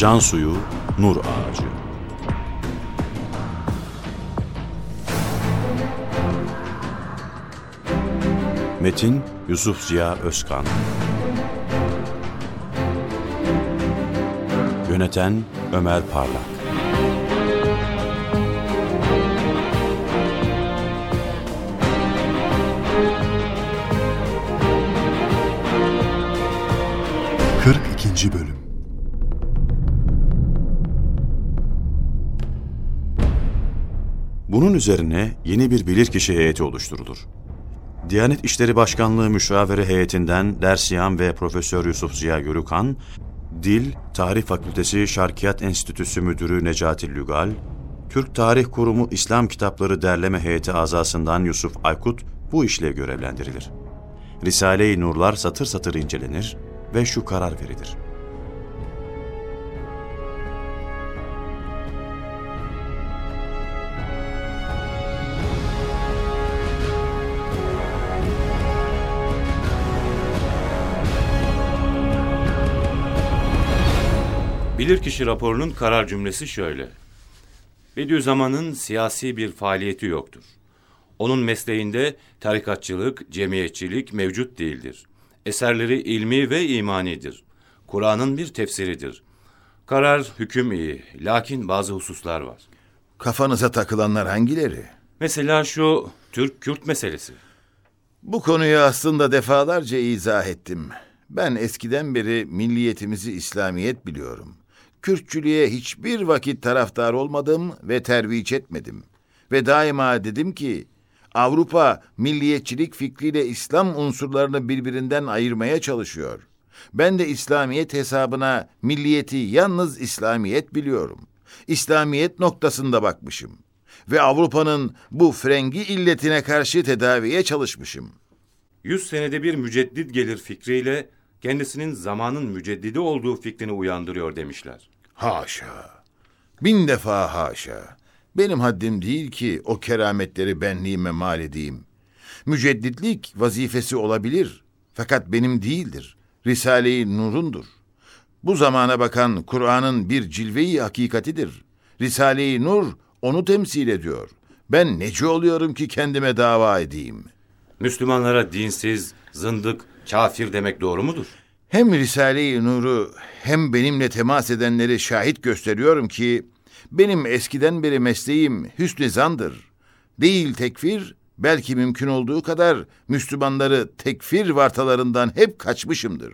Can suyu, nur ağacı. Metin Yusuf Ziya Özkan. Yöneten Ömer Parlak. Bölüm Bunun üzerine yeni bir bilirkişi heyeti oluşturulur. Diyanet İşleri Başkanlığı Müşavere Heyetinden Dersiyan ve Profesör Yusuf Ziya Gürükan, Dil, Tarih Fakültesi Şarkiyat Enstitüsü Müdürü Necati Lügal, Türk Tarih Kurumu İslam Kitapları Derleme Heyeti azasından Yusuf Aykut bu işle görevlendirilir. Risale-i Nurlar satır satır incelenir ve şu karar verilir. Bilirkişi raporunun karar cümlesi şöyle. Bediüzzaman'ın siyasi bir faaliyeti yoktur. Onun mesleğinde tarikatçılık, cemiyetçilik mevcut değildir. Eserleri ilmi ve imanidir. Kur'an'ın bir tefsiridir. Karar, hüküm iyi. Lakin bazı hususlar var. Kafanıza takılanlar hangileri? Mesela şu Türk-Kürt meselesi. Bu konuyu aslında defalarca izah ettim. Ben eskiden beri milliyetimizi İslamiyet biliyorum. Kürtçülüğe hiçbir vakit taraftar olmadım ve terviç etmedim. Ve daima dedim ki, Avrupa milliyetçilik fikriyle İslam unsurlarını birbirinden ayırmaya çalışıyor. Ben de İslamiyet hesabına milliyeti yalnız İslamiyet biliyorum. İslamiyet noktasında bakmışım. Ve Avrupa'nın bu frengi illetine karşı tedaviye çalışmışım. Yüz senede bir müceddit gelir fikriyle kendisinin zamanın müceddidi olduğu fikrini uyandırıyor demişler. Haşa. Bin defa haşa. Benim haddim değil ki o kerametleri benliğime mal edeyim. Mücedditlik vazifesi olabilir. Fakat benim değildir. Risale-i Nur'undur. Bu zamana bakan Kur'an'ın bir cilveyi hakikatidir. Risale-i Nur onu temsil ediyor. Ben neci oluyorum ki kendime dava edeyim? Müslümanlara dinsiz, zındık, kafir demek doğru mudur? Hem Risale-i Nur'u hem benimle temas edenleri şahit gösteriyorum ki benim eskiden beri mesleğim hüsnü zandır. Değil tekfir, belki mümkün olduğu kadar Müslümanları tekfir vartalarından hep kaçmışımdır.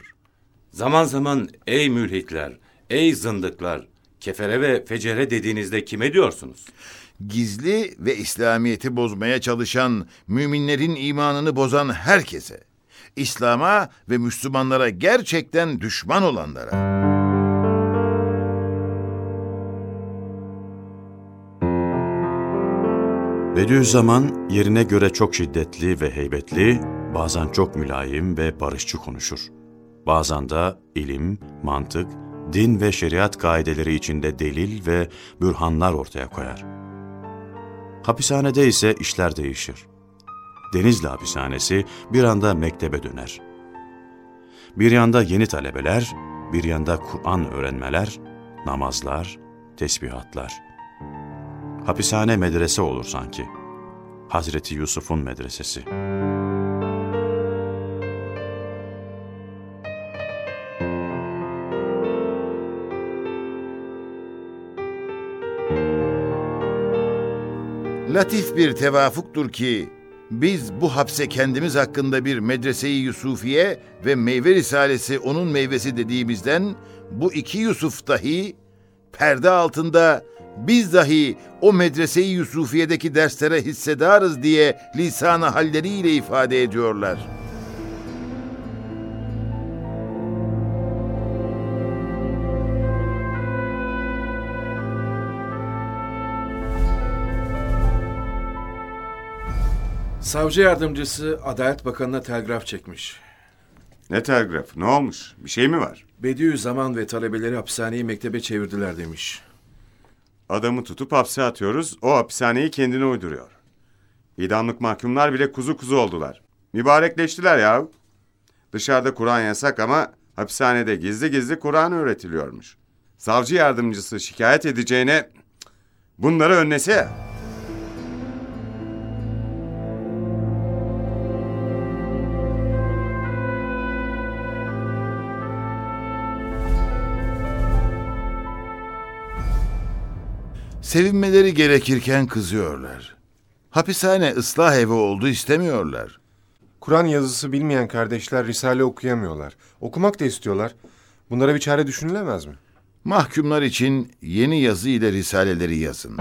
Zaman zaman ey mülhitler, ey zındıklar, kefere ve fecere dediğinizde kime diyorsunuz? Gizli ve İslamiyeti bozmaya çalışan, müminlerin imanını bozan herkese, İslam'a ve Müslümanlara gerçekten düşman olanlara. Bediüzzaman yerine göre çok şiddetli ve heybetli, bazen çok mülayim ve barışçı konuşur. Bazen de ilim, mantık, din ve şeriat kaideleri içinde delil ve bürhanlar ortaya koyar. Hapishanede ise işler değişir. Denizli hapishanesi bir anda mektebe döner. Bir yanda yeni talebeler, bir yanda Kur'an öğrenmeler, namazlar, tesbihatlar. Hapishane medrese olur sanki. Hazreti Yusuf'un medresesi. Latif bir tevafuktur ki biz bu hapse kendimiz hakkında bir medreseyi Yusufiye ve meyve risalesi onun meyvesi dediğimizden bu iki Yusuf dahi perde altında biz dahi o medreseyi Yusufiye'deki derslere hissedarız diye lisan halleriyle ifade ediyorlar. Savcı yardımcısı Adalet Bakanı'na telgraf çekmiş. Ne telgraf? Ne olmuş? Bir şey mi var? Bediüzzaman ve talebeleri hapishaneyi mektebe çevirdiler demiş. Adamı tutup hapse atıyoruz, o hapishaneyi kendine uyduruyor. İdamlık mahkumlar bile kuzu kuzu oldular. Mübarekleştiler ya. Dışarıda Kur'an yasak ama hapishanede gizli gizli Kur'an öğretiliyormuş. savcı yardımcısı şikayet edeceğine bunları önlese ya. Sevinmeleri gerekirken kızıyorlar. Hapishane ıslah evi oldu istemiyorlar. Kur'an yazısı bilmeyen kardeşler Risale okuyamıyorlar. Okumak da istiyorlar. Bunlara bir çare düşünülemez mi? Mahkumlar için yeni yazı ile risaleleri yazın.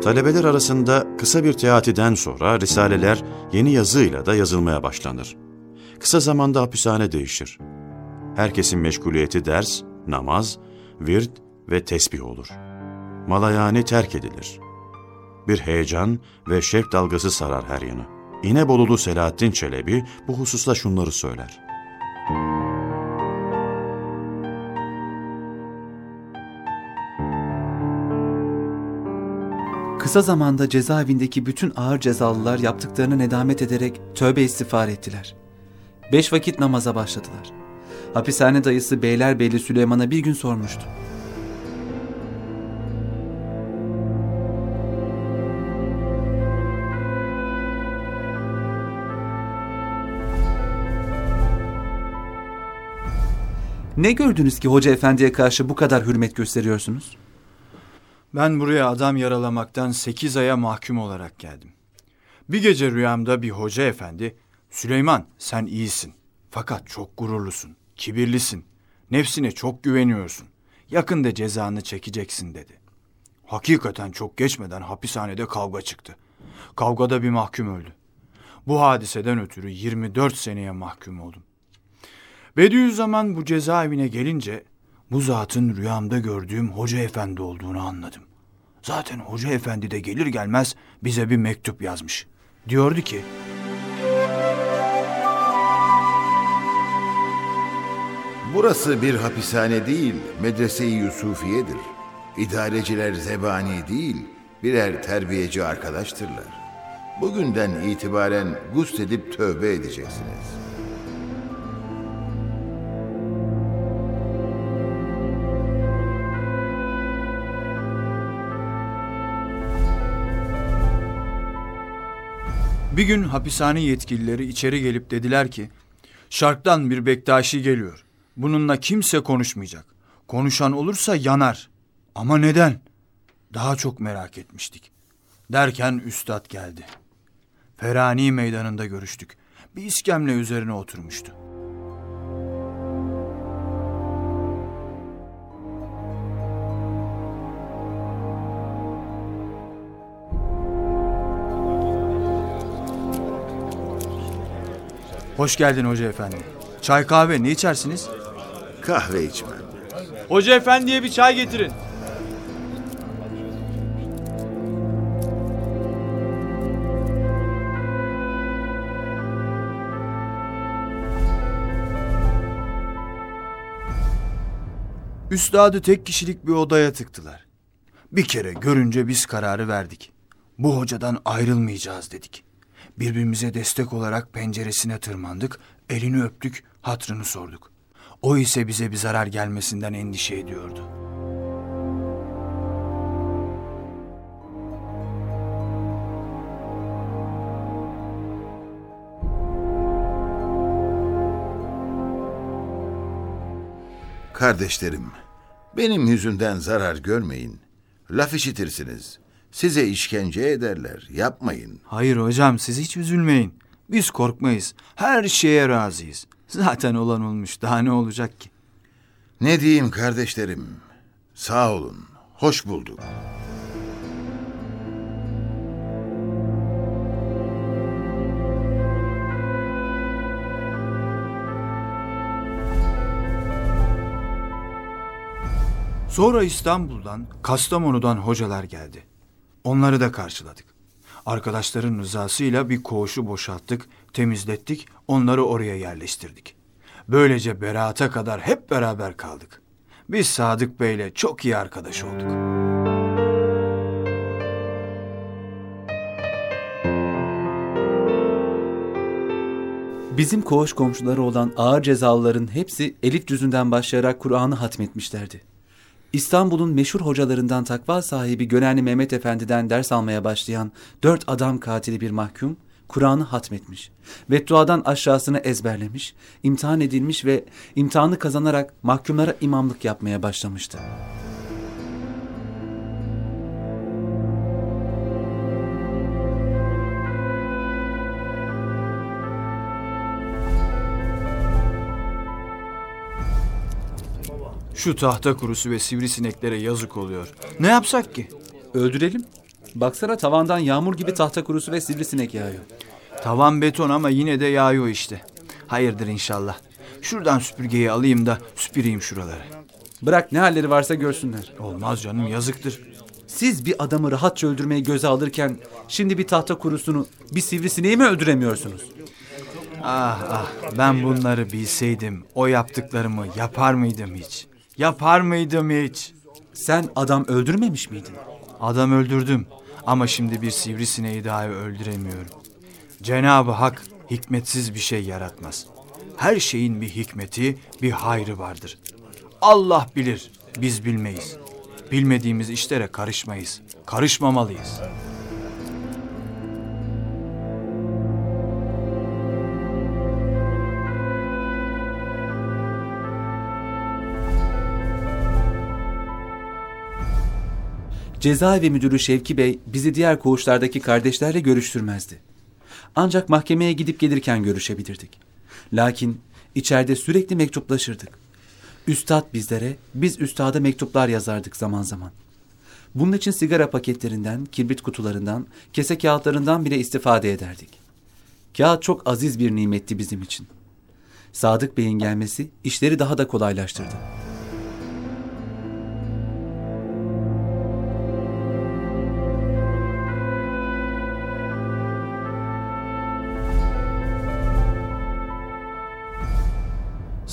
Talebeler arasında kısa bir teatiden sonra risaleler yeni yazıyla da yazılmaya başlanır. Kısa zamanda hapishane değişir. Herkesin meşguliyeti ders, namaz, virt ve tesbih olur. Malayani terk edilir. Bir heyecan ve şevk dalgası sarar her yanı. İnebolulu Selahattin Çelebi bu hususta şunları söyler. Kısa zamanda cezaevindeki bütün ağır cezalılar yaptıklarını nedamet ederek tövbe istiğfar ettiler. Beş vakit namaza başladılar. Hapishane dayısı Beylerbeyli Süleyman'a bir gün sormuştu. Ne gördünüz ki hoca efendiye karşı bu kadar hürmet gösteriyorsunuz? Ben buraya adam yaralamaktan 8 aya mahkum olarak geldim. Bir gece rüyamda bir hoca efendi, Süleyman sen iyisin. Fakat çok gururlusun, kibirlisin. Nefsine çok güveniyorsun. Yakında cezanı çekeceksin dedi. Hakikaten çok geçmeden hapishanede kavga çıktı. Kavgada bir mahkum öldü. Bu hadiseden ötürü 24 seneye mahkum oldum. Bediüzzaman bu cezaevine gelince bu zatın rüyamda gördüğüm hoca efendi olduğunu anladım. Zaten hoca efendi de gelir gelmez bize bir mektup yazmış. Diyordu ki Burası bir hapishane değil, medrese-i Yusufiye'dir. İdareciler zebani değil, birer terbiyeci arkadaştırlar. Bugünden itibaren gusledip tövbe edeceksiniz. bir gün hapishane yetkilileri içeri gelip dediler ki Şark'tan bir Bektaşi geliyor. Bununla kimse konuşmayacak. Konuşan olursa yanar. Ama neden? Daha çok merak etmiştik. Derken üstad geldi. Ferani meydanında görüştük. Bir iskemle üzerine oturmuştu. Hoş geldin hoca efendi. Çay kahve ne içersiniz? Kahve içmem. Hoca efendiye bir çay getirin. Üstadı tek kişilik bir odaya tıktılar. Bir kere görünce biz kararı verdik. Bu hocadan ayrılmayacağız dedik. Birbirimize destek olarak penceresine tırmandık, elini öptük, hatrını sorduk. O ise bize bir zarar gelmesinden endişe ediyordu. Kardeşlerim, benim yüzümden zarar görmeyin. Laf işitirsiniz. Size işkence ederler. Yapmayın. Hayır hocam siz hiç üzülmeyin. Biz korkmayız. Her şeye razıyız. Zaten olan olmuş. Daha ne olacak ki? Ne diyeyim kardeşlerim? Sağ olun. Hoş bulduk. Sonra İstanbul'dan, Kastamonu'dan hocalar geldi. Onları da karşıladık. Arkadaşların rızasıyla bir koğuşu boşalttık, temizlettik, onları oraya yerleştirdik. Böylece beraata kadar hep beraber kaldık. Biz Sadık Bey'le çok iyi arkadaş olduk. Bizim koğuş komşuları olan ağır cezalıların hepsi elif cüzünden başlayarak Kur'an'ı hatmetmişlerdi. İstanbul'un meşhur hocalarından takva sahibi Gönenli Mehmet Efendi'den ders almaya başlayan dört adam katili bir mahkum, Kur'an'ı hatmetmiş. Bedduadan aşağısını ezberlemiş, imtihan edilmiş ve imtihanı kazanarak mahkumlara imamlık yapmaya başlamıştı. Şu tahta kurusu ve sivrisineklere yazık oluyor. Ne yapsak ki? Öldürelim. Baksana tavandan yağmur gibi tahta kurusu ve sivrisinek yağıyor. Tavan beton ama yine de yağıyor işte. Hayırdır inşallah. Şuradan süpürgeyi alayım da süpüreyim şuraları. Bırak ne halleri varsa görsünler. Olmaz canım yazıktır. Siz bir adamı rahatça öldürmeyi göze alırken şimdi bir tahta kurusunu, bir sivrisineği mi öldüremiyorsunuz? Ah ah ben bunları bilseydim o yaptıklarımı yapar mıydım hiç? Yapar mıydım hiç? Sen adam öldürmemiş miydin? Adam öldürdüm ama şimdi bir sivrisineği daha öldüremiyorum. Cenab-ı Hak hikmetsiz bir şey yaratmaz. Her şeyin bir hikmeti, bir hayrı vardır. Allah bilir, biz bilmeyiz. Bilmediğimiz işlere karışmayız. Karışmamalıyız. Cezaevi müdürü Şevki Bey bizi diğer koğuşlardaki kardeşlerle görüştürmezdi. Ancak mahkemeye gidip gelirken görüşebilirdik. Lakin içeride sürekli mektuplaşırdık. Üstad bizlere, biz üstada mektuplar yazardık zaman zaman. Bunun için sigara paketlerinden, kibrit kutularından, kese kağıtlarından bile istifade ederdik. Kağıt çok aziz bir nimetti bizim için. Sadık Bey'in gelmesi işleri daha da kolaylaştırdı.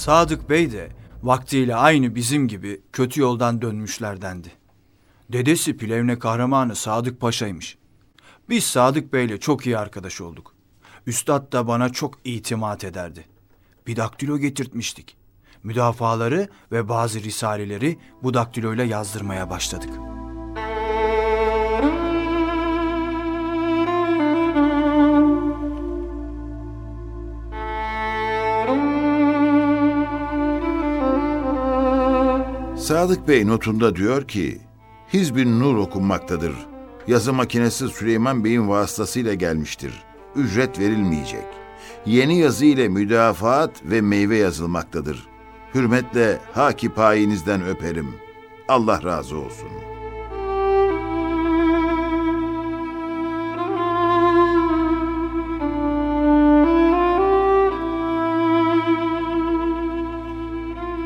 Sadık Bey de vaktiyle aynı bizim gibi kötü yoldan dönmüşlerdendi. Dedesi Plevne kahramanı Sadık Paşa'ymış. Biz Sadık Bey'le çok iyi arkadaş olduk. Üstad da bana çok itimat ederdi. Bir daktilo getirtmiştik. Müdafaları ve bazı risaleleri bu daktiloyla yazdırmaya başladık. Sadık Bey notunda diyor ki, Hizbin Nur okunmaktadır. Yazı makinesi Süleyman Bey'in vasıtasıyla gelmiştir. Ücret verilmeyecek. Yeni yazı ile müdafaat ve meyve yazılmaktadır. Hürmetle haki payinizden öperim. Allah razı olsun.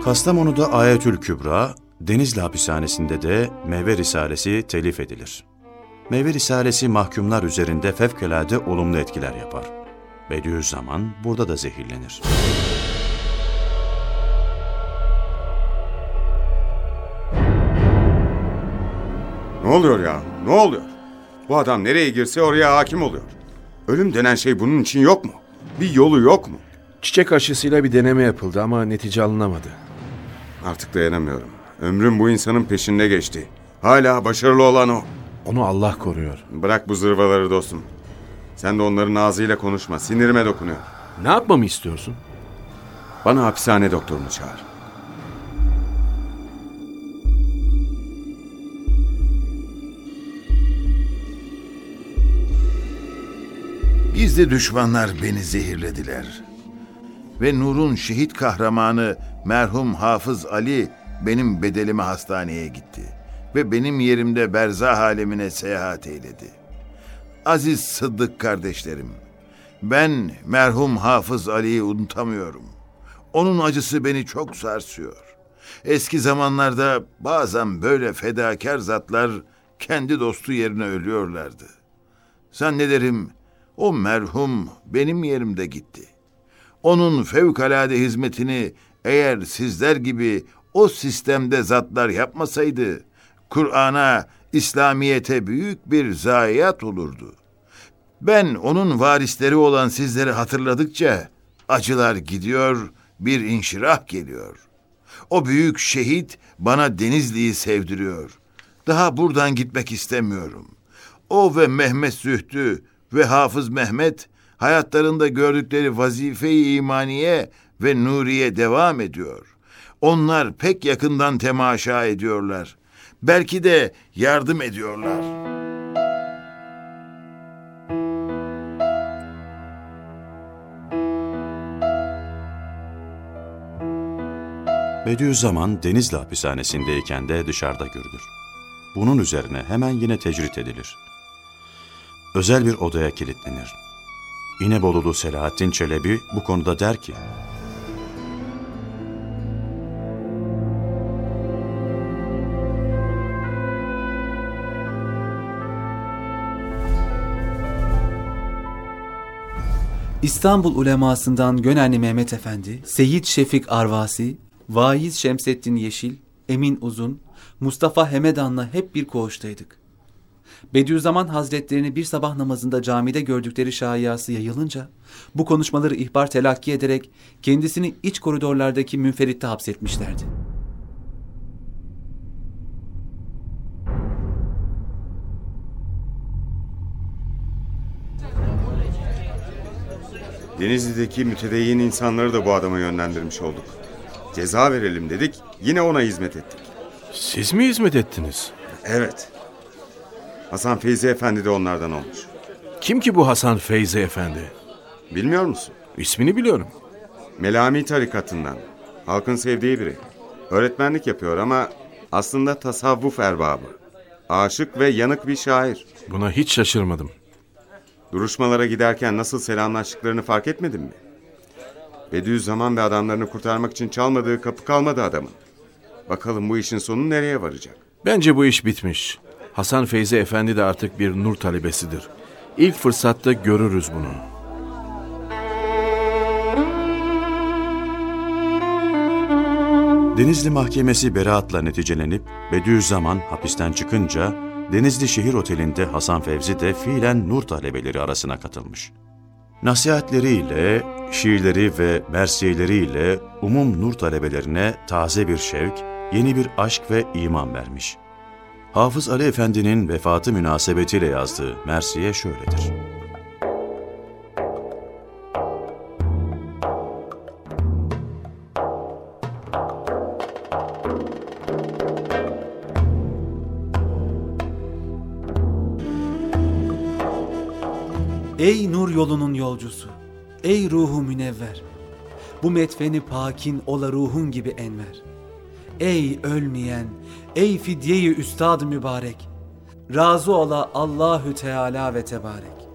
Kastamonu'da Ayetül Kübra, Denizli Hapishanesi'nde de Meyve Risalesi telif edilir. Meyve Risalesi mahkumlar üzerinde fevkalade olumlu etkiler yapar. Bediüzzaman burada da zehirlenir. Ne oluyor ya? Ne oluyor? Bu adam nereye girse oraya hakim oluyor. Ölüm denen şey bunun için yok mu? Bir yolu yok mu? Çiçek aşısıyla bir deneme yapıldı ama netice alınamadı. Artık dayanamıyorum. Ömrüm bu insanın peşinde geçti. Hala başarılı olan o. Onu Allah koruyor. Bırak bu zırvaları dostum. Sen de onların ağzıyla konuşma. Sinirime dokunuyor. Ne yapmamı istiyorsun? Bana hapishane doktorunu çağır. Gizli düşmanlar beni zehirlediler. Ve Nur'un şehit kahramanı merhum Hafız Ali benim bedelime hastaneye gitti. Ve benim yerimde berzah alemine seyahat eyledi. Aziz Sıddık kardeşlerim, ben merhum Hafız Ali'yi unutamıyorum. Onun acısı beni çok sarsıyor. Eski zamanlarda bazen böyle fedakar zatlar kendi dostu yerine ölüyorlardı. Zannederim o merhum benim yerimde gitti. Onun fevkalade hizmetini eğer sizler gibi o sistemde zatlar yapmasaydı, Kur'an'a, İslamiyet'e büyük bir zayiat olurdu. Ben onun varisleri olan sizleri hatırladıkça Acılar gidiyor, bir inşirah geliyor. O büyük şehit bana Denizli'yi sevdiriyor. Daha buradan gitmek istemiyorum. O ve Mehmet Zühtü ve Hafız Mehmet hayatlarında gördükleri vazife-i imaniye ve nuriye devam ediyor. Onlar pek yakından temaşa ediyorlar. Belki de yardım ediyorlar. Bediüzzaman Denizli hapishanesindeyken de dışarıda görülür. Bunun üzerine hemen yine tecrit edilir. Özel bir odaya kilitlenir. İnebolulu Selahattin Çelebi bu konuda der ki, İstanbul ulemasından Gönenli Mehmet Efendi, Seyyid Şefik Arvasi, Vaiz Şemsettin Yeşil, Emin Uzun, Mustafa Hemedan'la hep bir koğuştaydık. Bediüzzaman Hazretlerini bir sabah namazında camide gördükleri şayiası yayılınca, bu konuşmaları ihbar telakki ederek kendisini iç koridorlardaki münferitte hapsetmişlerdi. Denizli'deki mütedeyyin insanları da bu adama yönlendirmiş olduk. Ceza verelim dedik, yine ona hizmet ettik. Siz mi hizmet ettiniz? Evet. Hasan Feyzi Efendi de onlardan olmuş. Kim ki bu Hasan Feyzi Efendi? Bilmiyor musun? İsmini biliyorum. Melami tarikatından. Halkın sevdiği biri. Öğretmenlik yapıyor ama aslında tasavvuf erbabı. Aşık ve yanık bir şair. Buna hiç şaşırmadım. Duruşmalara giderken nasıl selamlaştıklarını fark etmedin mi? Bediüzzaman ve adamlarını kurtarmak için çalmadığı kapı kalmadı adamın. Bakalım bu işin sonu nereye varacak? Bence bu iş bitmiş. Hasan Feyzi Efendi de artık bir nur talebesidir. İlk fırsatta görürüz bunu. Denizli Mahkemesi beraatla neticelenip Bediüzzaman hapisten çıkınca Denizli Şehir Oteli'nde Hasan Fevzi de fiilen nur talebeleri arasına katılmış. Nasihatleriyle, şiirleri ve mersiyeleriyle umum nur talebelerine taze bir şevk, yeni bir aşk ve iman vermiş. Hafız Ali Efendi'nin vefatı münasebetiyle yazdığı Mersiye şöyledir. Yolunun yolcusu, ey ruhu münevver. Bu metfeni pakin ola ruhun gibi enver. Ey ölmeyen, ey fidyeyi üstad mübarek. Razı ola Allahü Teala ve Tebarek.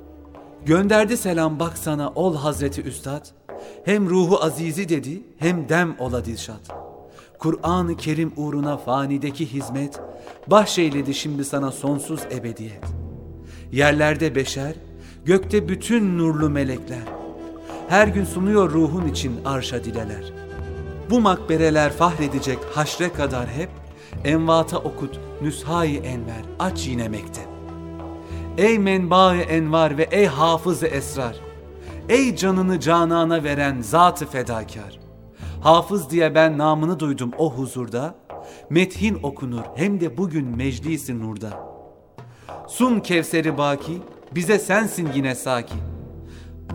Gönderdi selam bak sana ol Hazreti Üstad. Hem ruhu azizi dedi hem dem ola dilşat. Kur'an-ı Kerim uğruna fanideki hizmet, bahşeyledi şimdi sana sonsuz ebediyet. Yerlerde beşer, gökte bütün nurlu melekler. Her gün sunuyor ruhun için arşa dileler. Bu makbereler fahredecek haşre kadar hep, envata okut nüshayı enver aç yine mektep. Ey menba envar ve ey hafız-ı esrar. Ey canını canana veren zat-ı fedakar. Hafız diye ben namını duydum o huzurda. Methin okunur hem de bugün meclisi nurda. Sun Kevseri baki, bize sensin yine saki.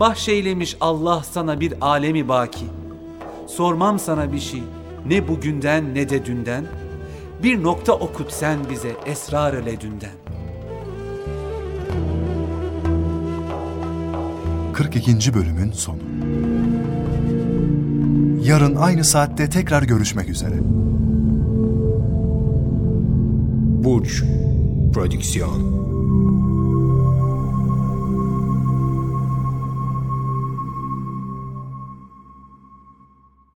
Bahşeylemiş Allah sana bir alemi baki. Sormam sana bir şey, ne bugünden ne de dünden. Bir nokta okut sen bize esrar-ı ledünden. 42. bölümün sonu. Yarın aynı saatte tekrar görüşmek üzere. Burç Prodüksiyon